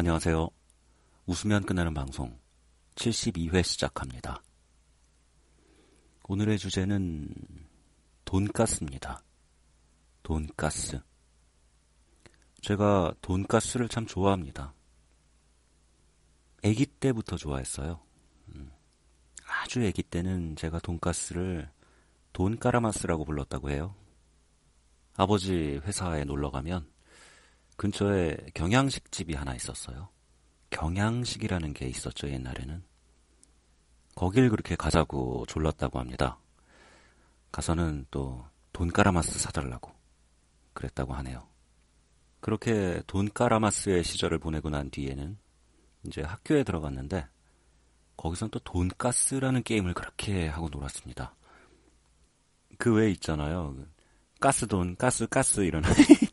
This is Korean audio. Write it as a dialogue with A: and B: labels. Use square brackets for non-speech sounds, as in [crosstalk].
A: 안녕하세요. 웃으면 끝나는 방송 72회 시작합니다. 오늘의 주제는 돈가스입니다. 돈가스. 제가 돈가스를 참 좋아합니다. 아기 때부터 좋아했어요. 음, 아주 아기 때는 제가 돈가스를 돈까라마스라고 불렀다고 해요. 아버지 회사에 놀러 가면 근처에 경양식 집이 하나 있었어요. 경양식이라는 게 있었죠, 옛날에는. 거길 그렇게 가자고 졸랐다고 합니다. 가서는 또 돈까라마스 사달라고 그랬다고 하네요. 그렇게 돈까라마스의 시절을 보내고 난 뒤에는 이제 학교에 들어갔는데 거기선 또 돈가스라는 게임을 그렇게 하고 놀았습니다. 그 외에 있잖아요. 가스돈, 가스, 가스 이런 [laughs]